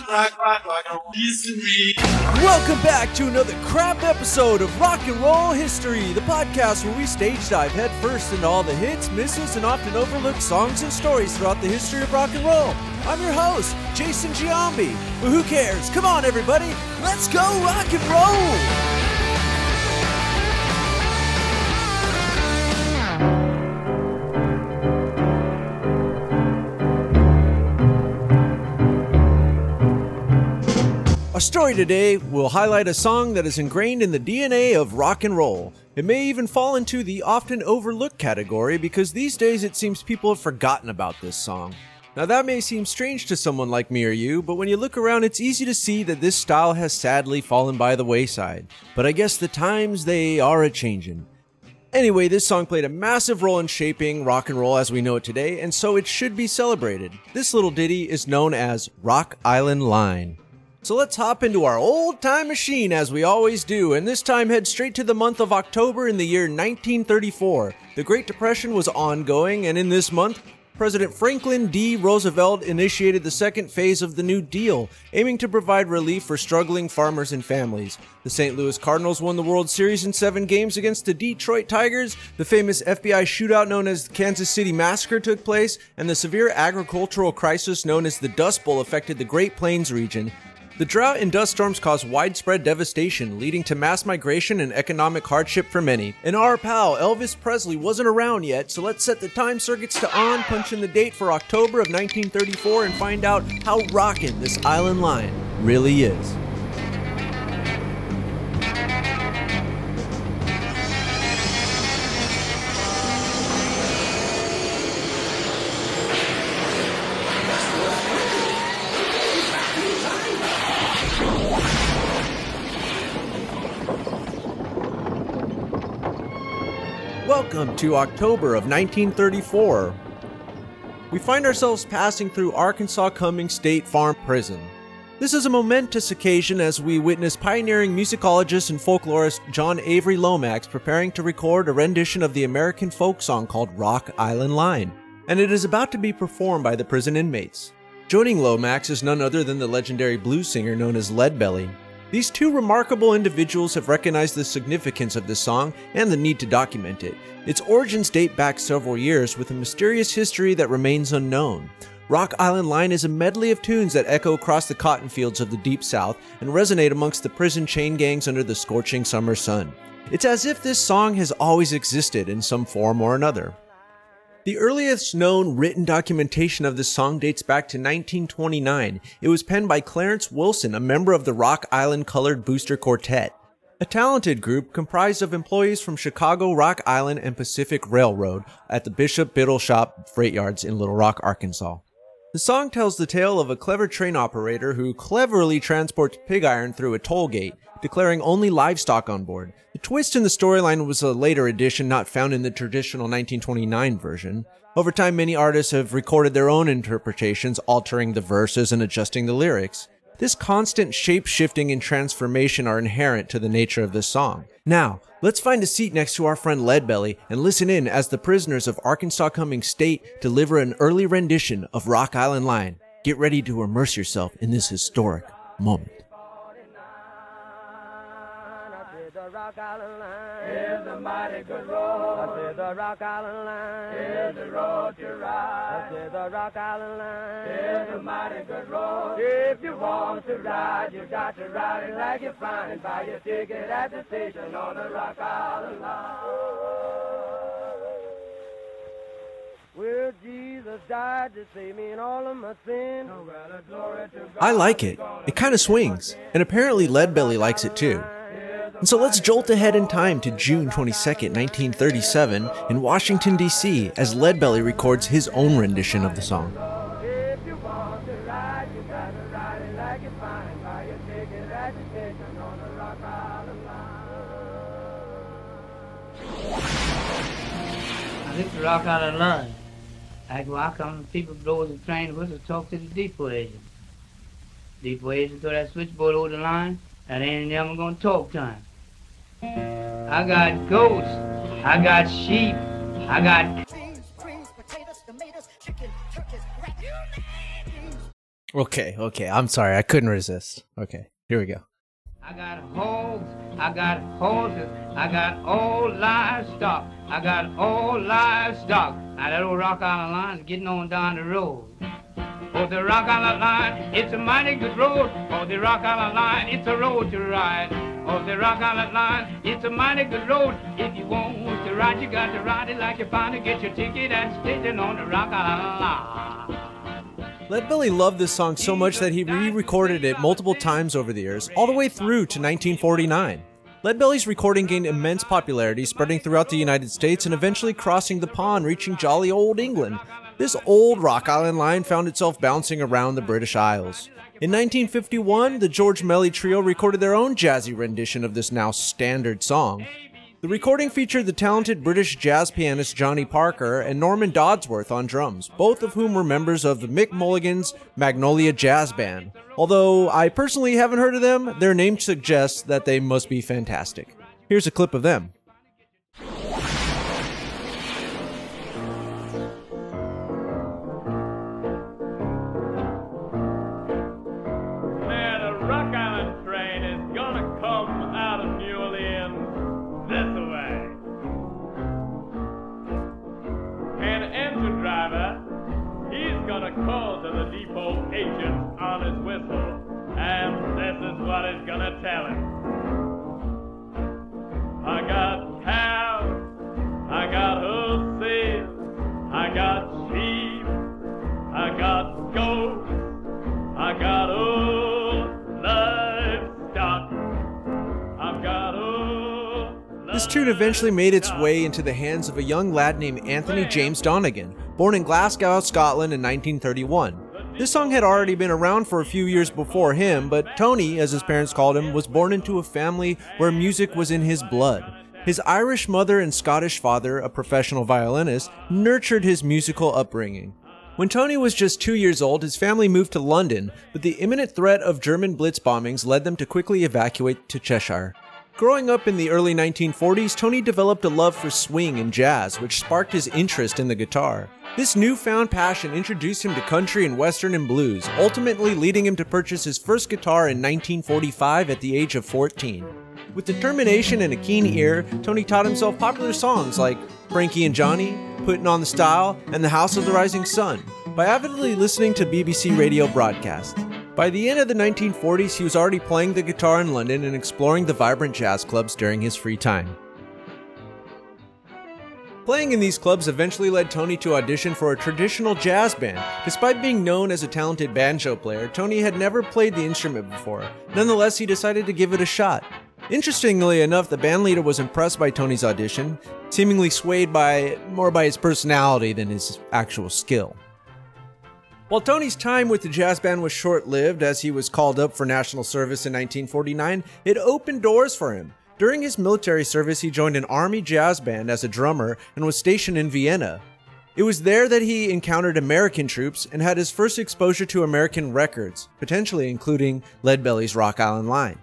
rock, rock, rock, rock. Welcome back to another crap episode of Rock and Roll History, the podcast where we stage dive headfirst into all the hits, misses, and often overlooked songs and stories throughout the history of rock and roll. I'm your host, Jason Giambi. But who cares? Come on, everybody, let's go rock and roll! Our story today will highlight a song that is ingrained in the DNA of rock and roll. It may even fall into the often overlooked category because these days it seems people have forgotten about this song. Now, that may seem strange to someone like me or you, but when you look around, it's easy to see that this style has sadly fallen by the wayside. But I guess the times they are a changin'. Anyway, this song played a massive role in shaping rock and roll as we know it today, and so it should be celebrated. This little ditty is known as Rock Island Line. So let's hop into our old time machine as we always do, and this time head straight to the month of October in the year 1934. The Great Depression was ongoing, and in this month, President Franklin D. Roosevelt initiated the second phase of the New Deal, aiming to provide relief for struggling farmers and families. The St. Louis Cardinals won the World Series in seven games against the Detroit Tigers. The famous FBI shootout known as the Kansas City Massacre took place, and the severe agricultural crisis known as the Dust Bowl affected the Great Plains region. The drought and dust storms caused widespread devastation, leading to mass migration and economic hardship for many. And our pal Elvis Presley wasn't around yet, so let's set the time circuits to on, punch in the date for October of 1934, and find out how rockin' this island line really is. To October of 1934. We find ourselves passing through Arkansas Cummins State Farm Prison. This is a momentous occasion as we witness pioneering musicologist and folklorist John Avery Lomax preparing to record a rendition of the American folk song called Rock Island Line, and it is about to be performed by the prison inmates. Joining Lomax is none other than the legendary blues singer known as Leadbelly, these two remarkable individuals have recognized the significance of this song and the need to document it. Its origins date back several years with a mysterious history that remains unknown. Rock Island Line is a medley of tunes that echo across the cotton fields of the Deep South and resonate amongst the prison chain gangs under the scorching summer sun. It's as if this song has always existed in some form or another. The earliest known written documentation of this song dates back to 1929. It was penned by Clarence Wilson, a member of the Rock Island Colored Booster Quartet, a talented group comprised of employees from Chicago, Rock Island, and Pacific Railroad at the Bishop Biddle Shop freight yards in Little Rock, Arkansas. The song tells the tale of a clever train operator who cleverly transports pig iron through a toll gate, declaring only livestock on board. Twist in the storyline was a later addition not found in the traditional 1929 version. Over time, many artists have recorded their own interpretations, altering the verses and adjusting the lyrics. This constant shape shifting and transformation are inherent to the nature of this song. Now, let's find a seat next to our friend Leadbelly and listen in as the prisoners of Arkansas Cummins State deliver an early rendition of Rock Island Line. Get ready to immerse yourself in this historic moment. Rock Island line is a mighty good road. I said the Rock Island line is the road to ride. I said the Rock Island line is a mighty good road. If you want to ride, you got to ride it like you're flying. Buy your ticket at the station on the Rock Island line. Well, Jesus died to save me and all of my sins. I like it. It kind of swings. And apparently Leadbelly likes it too. And so let's jolt ahead in time to June 22nd, 1937, in Washington, D.C., as Leadbelly records his own rendition of the song. This is Rock Island Line. I go out on people blow the train whistle, talk to the depot agent. Depot agent throw that switchboard over the line, and ain't never gonna talk to him. I got goats, I got sheep, I got Okay, okay. I'm sorry. I couldn't resist. Okay, here we go. I got hogs, I got horses, I got old livestock, I got old livestock. Now that old Rock Island line is getting on down the road. For the Rock Island line, it's a mighty good road. For the Rock Island line, it's a road to ride. For the Rock Island line, it's a mighty good road. If you want to ride, you got to ride it like you find it. Get your ticket and station on the Rock Island line. Leadbelly loved this song so much that he re recorded it multiple times over the years, all the way through to 1949. Leadbelly's recording gained immense popularity, spreading throughout the United States and eventually crossing the pond, reaching jolly old England. This old Rock Island line found itself bouncing around the British Isles. In 1951, the George Melly Trio recorded their own jazzy rendition of this now standard song. The recording featured the talented British jazz pianist Johnny Parker and Norman Dodsworth on drums, both of whom were members of the Mick Mulligan's Magnolia Jazz Band. Although I personally haven't heard of them, their name suggests that they must be fantastic. Here's a clip of them. Tune eventually made its way into the hands of a young lad named Anthony James Donegan, born in Glasgow, Scotland in 1931. This song had already been around for a few years before him, but Tony, as his parents called him, was born into a family where music was in his blood. His Irish mother and Scottish father, a professional violinist, nurtured his musical upbringing. When Tony was just two years old, his family moved to London, but the imminent threat of German blitz bombings led them to quickly evacuate to Cheshire. Growing up in the early 1940s, Tony developed a love for swing and jazz, which sparked his interest in the guitar. This newfound passion introduced him to country and western and blues, ultimately leading him to purchase his first guitar in 1945 at the age of 14. With determination and a keen ear, Tony taught himself popular songs like Frankie and Johnny, Putting on the Style, and The House of the Rising Sun by avidly listening to BBC radio broadcasts. By the end of the 1940s, he was already playing the guitar in London and exploring the vibrant jazz clubs during his free time. Playing in these clubs eventually led Tony to audition for a traditional jazz band. Despite being known as a talented banjo player, Tony had never played the instrument before. Nonetheless, he decided to give it a shot. Interestingly enough, the bandleader was impressed by Tony's audition, seemingly swayed by more by his personality than his actual skill. While Tony's time with the jazz band was short lived, as he was called up for national service in 1949, it opened doors for him. During his military service, he joined an army jazz band as a drummer and was stationed in Vienna. It was there that he encountered American troops and had his first exposure to American records, potentially including Leadbelly's Rock Island Line.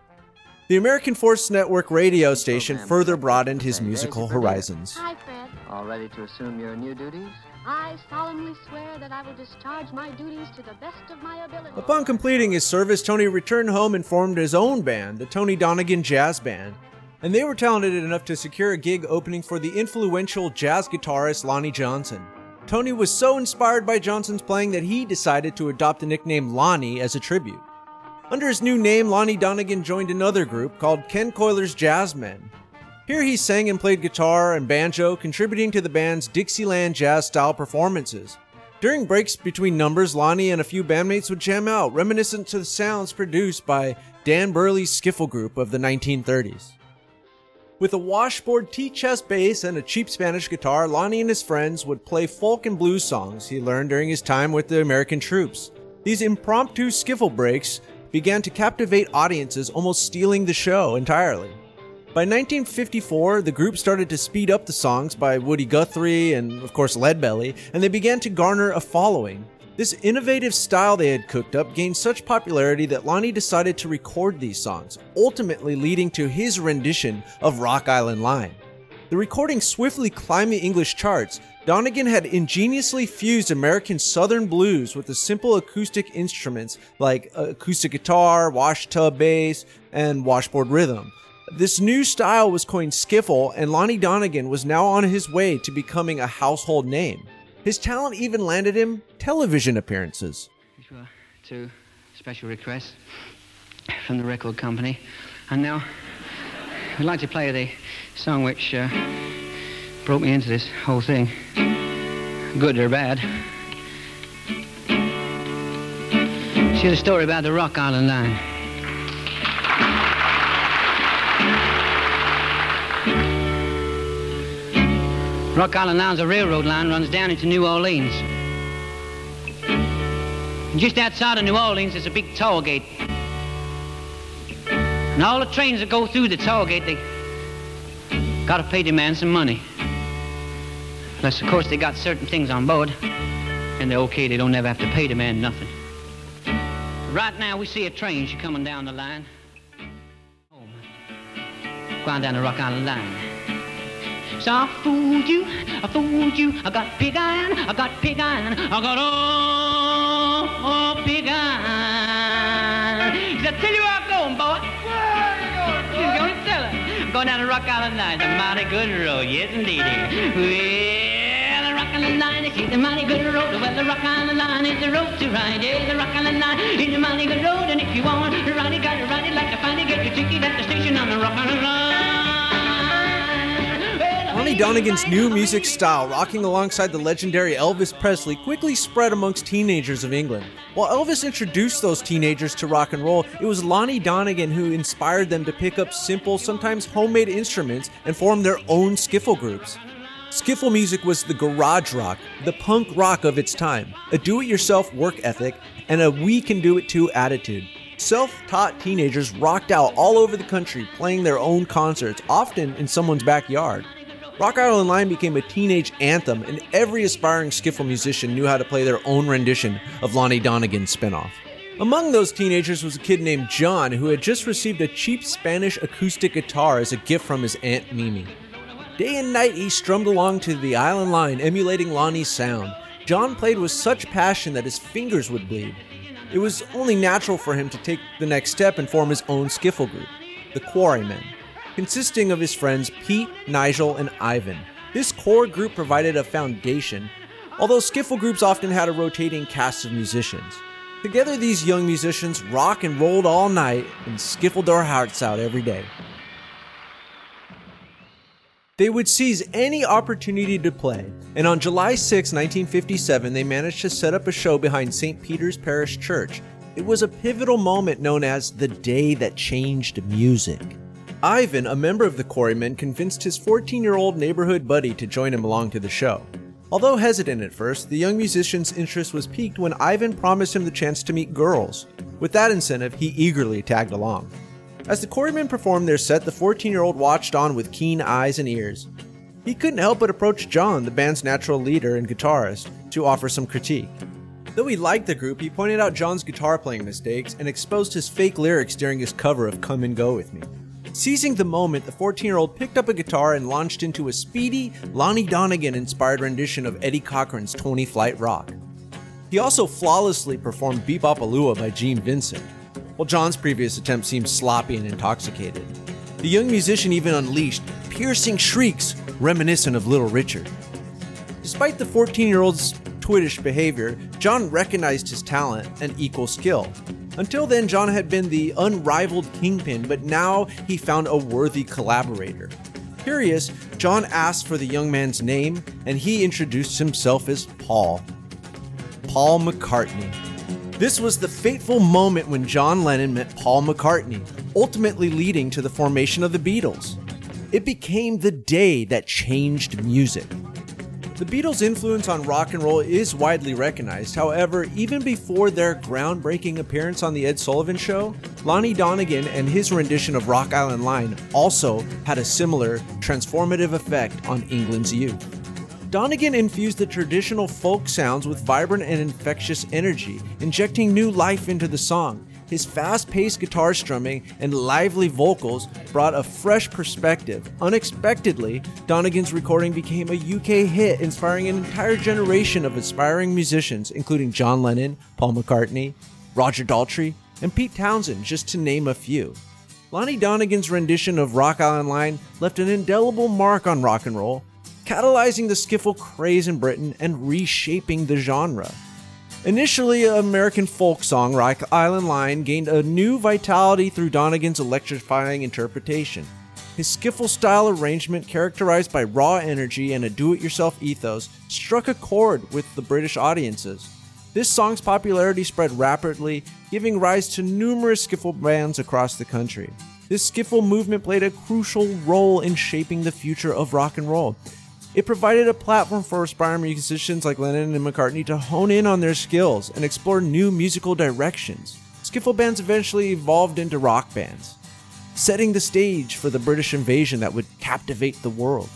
The American Force Network radio station further broadened his musical horizons. Hi, Fred. All ready to assume your new duties? I solemnly swear that I will discharge my duties to the best of my ability. Upon completing his service, Tony returned home and formed his own band, the Tony Donegan Jazz Band. And they were talented enough to secure a gig opening for the influential jazz guitarist Lonnie Johnson. Tony was so inspired by Johnson's playing that he decided to adopt the nickname Lonnie as a tribute. Under his new name, Lonnie Donegan joined another group called Ken Colyer's Jazzmen. Here he sang and played guitar and banjo, contributing to the band's Dixieland jazz style performances. During breaks between numbers, Lonnie and a few bandmates would jam out, reminiscent to the sounds produced by Dan Burley's skiffle group of the 1930s. With a washboard tea chest bass and a cheap Spanish guitar, Lonnie and his friends would play folk and blues songs he learned during his time with the American troops. These impromptu skiffle breaks began to captivate audiences, almost stealing the show entirely. By 1954, the group started to speed up the songs by Woody Guthrie and, of course, Leadbelly, and they began to garner a following. This innovative style they had cooked up gained such popularity that Lonnie decided to record these songs, ultimately leading to his rendition of Rock Island Line. The recording swiftly climbed the English charts, Donegan had ingeniously fused American Southern blues with the simple acoustic instruments like acoustic guitar, wash tub bass, and washboard rhythm. This new style was coined skiffle, and Lonnie Donegan was now on his way to becoming a household name. His talent even landed him television appearances. Two special requests from the record company. And now, I'd like to play the song which uh, brought me into this whole thing, good or bad. She had a story about the Rock Island Line. Rock Island Line's a railroad line runs down into New Orleans. And just outside of New Orleans is a big toll gate. And all the trains that go through the toll gate, they gotta pay the man some money. Unless, of course, they got certain things on board. And they're okay, they don't ever have to pay the man nothing. Right now, we see a train, she coming down the line. Home. Going down the Rock Island line. So I fooled you, I fooled you. I got pig iron, I got pig iron, I got oh, oh pig iron. He said, tell you where I'm going, boy. Where you going, boy? He's going to tell her. I'm going down the Rock Island line. It's a mighty good road, yes indeed. Well, the Rock Island line, it's a mighty good road. Well, the Rock Island line is the road to ride. Yeah, the Rock Island line is a mighty good road. And if you want to ride it, gotta ride it like a it. Get your ticket at the station on the Rock Island Ronnie Donegan's new music style, rocking alongside the legendary Elvis Presley, quickly spread amongst teenagers of England. While Elvis introduced those teenagers to rock and roll, it was Lonnie Donegan who inspired them to pick up simple, sometimes homemade instruments and form their own skiffle groups. Skiffle music was the garage rock, the punk rock of its time, a do it yourself work ethic, and a we can do it too attitude. Self taught teenagers rocked out all over the country playing their own concerts, often in someone's backyard. Rock Island Line became a teenage anthem, and every aspiring skiffle musician knew how to play their own rendition of Lonnie Donegan's spinoff. Among those teenagers was a kid named John who had just received a cheap Spanish acoustic guitar as a gift from his Aunt Mimi. Day and night he strummed along to the island line, emulating Lonnie's sound. John played with such passion that his fingers would bleed. It was only natural for him to take the next step and form his own skiffle group, the Quarrymen consisting of his friends Pete, Nigel, and Ivan. This core group provided a foundation, although skiffle groups often had a rotating cast of musicians. Together, these young musicians rock and rolled all night and skiffled their hearts out every day. They would seize any opportunity to play, and on July 6, 1957, they managed to set up a show behind St. Peter's Parish Church. It was a pivotal moment known as the day that changed music. Ivan, a member of the Quarrymen, convinced his 14 year old neighborhood buddy to join him along to the show. Although hesitant at first, the young musician's interest was piqued when Ivan promised him the chance to meet girls. With that incentive, he eagerly tagged along. As the Quarrymen performed their set, the 14 year old watched on with keen eyes and ears. He couldn't help but approach John, the band's natural leader and guitarist, to offer some critique. Though he liked the group, he pointed out John's guitar playing mistakes and exposed his fake lyrics during his cover of Come and Go With Me. Seizing the moment, the 14 year old picked up a guitar and launched into a speedy, Lonnie Donegan inspired rendition of Eddie Cochran's Twenty Flight Rock. He also flawlessly performed Be-Bop-A-Lula by Gene Vincent, while John's previous attempt seemed sloppy and intoxicated. The young musician even unleashed piercing shrieks reminiscent of Little Richard. Despite the 14 year old's twittish behavior, John recognized his talent and equal skill. Until then, John had been the unrivaled kingpin, but now he found a worthy collaborator. Curious, John asked for the young man's name, and he introduced himself as Paul. Paul McCartney. This was the fateful moment when John Lennon met Paul McCartney, ultimately leading to the formation of the Beatles. It became the day that changed music. The Beatles' influence on rock and roll is widely recognized. However, even before their groundbreaking appearance on The Ed Sullivan Show, Lonnie Donegan and his rendition of Rock Island Line also had a similar transformative effect on England's youth. Donegan infused the traditional folk sounds with vibrant and infectious energy, injecting new life into the song. His fast paced guitar strumming and lively vocals brought a fresh perspective. Unexpectedly, Donegan's recording became a UK hit, inspiring an entire generation of aspiring musicians, including John Lennon, Paul McCartney, Roger Daltrey, and Pete Townshend, just to name a few. Lonnie Donegan's rendition of Rock Island Line left an indelible mark on rock and roll, catalyzing the skiffle craze in Britain and reshaping the genre. Initially an American folk song, Rock Island Line gained a new vitality through Donegan's electrifying interpretation. His skiffle style arrangement, characterized by raw energy and a do it yourself ethos, struck a chord with the British audiences. This song's popularity spread rapidly, giving rise to numerous skiffle bands across the country. This skiffle movement played a crucial role in shaping the future of rock and roll. It provided a platform for aspiring musicians like Lennon and McCartney to hone in on their skills and explore new musical directions. Skiffle bands eventually evolved into rock bands, setting the stage for the British invasion that would captivate the world.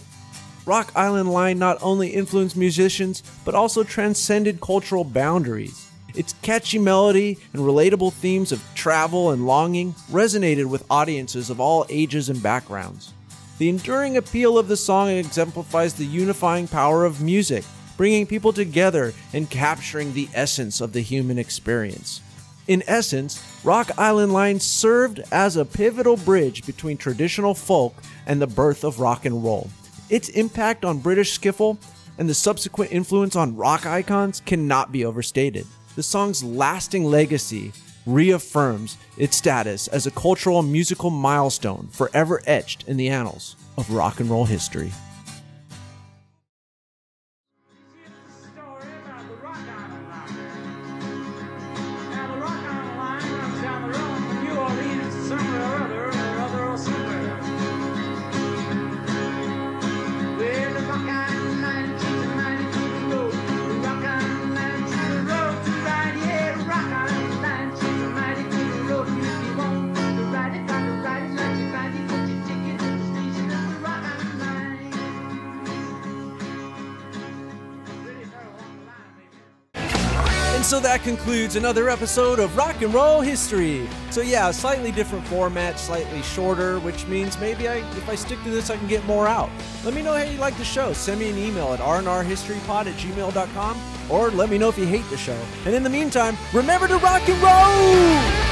Rock Island Line not only influenced musicians, but also transcended cultural boundaries. Its catchy melody and relatable themes of travel and longing resonated with audiences of all ages and backgrounds. The enduring appeal of the song exemplifies the unifying power of music, bringing people together and capturing the essence of the human experience. In essence, Rock Island Line served as a pivotal bridge between traditional folk and the birth of rock and roll. Its impact on British skiffle and the subsequent influence on rock icons cannot be overstated. The song's lasting legacy reaffirms its status as a cultural and musical milestone forever etched in the annals of rock and roll history. So that concludes another episode of Rock and Roll History. So yeah, slightly different format, slightly shorter, which means maybe I, if I stick to this, I can get more out. Let me know how you like the show. Send me an email at rnrhistorypod at gmail.com or let me know if you hate the show. And in the meantime, remember to rock and roll!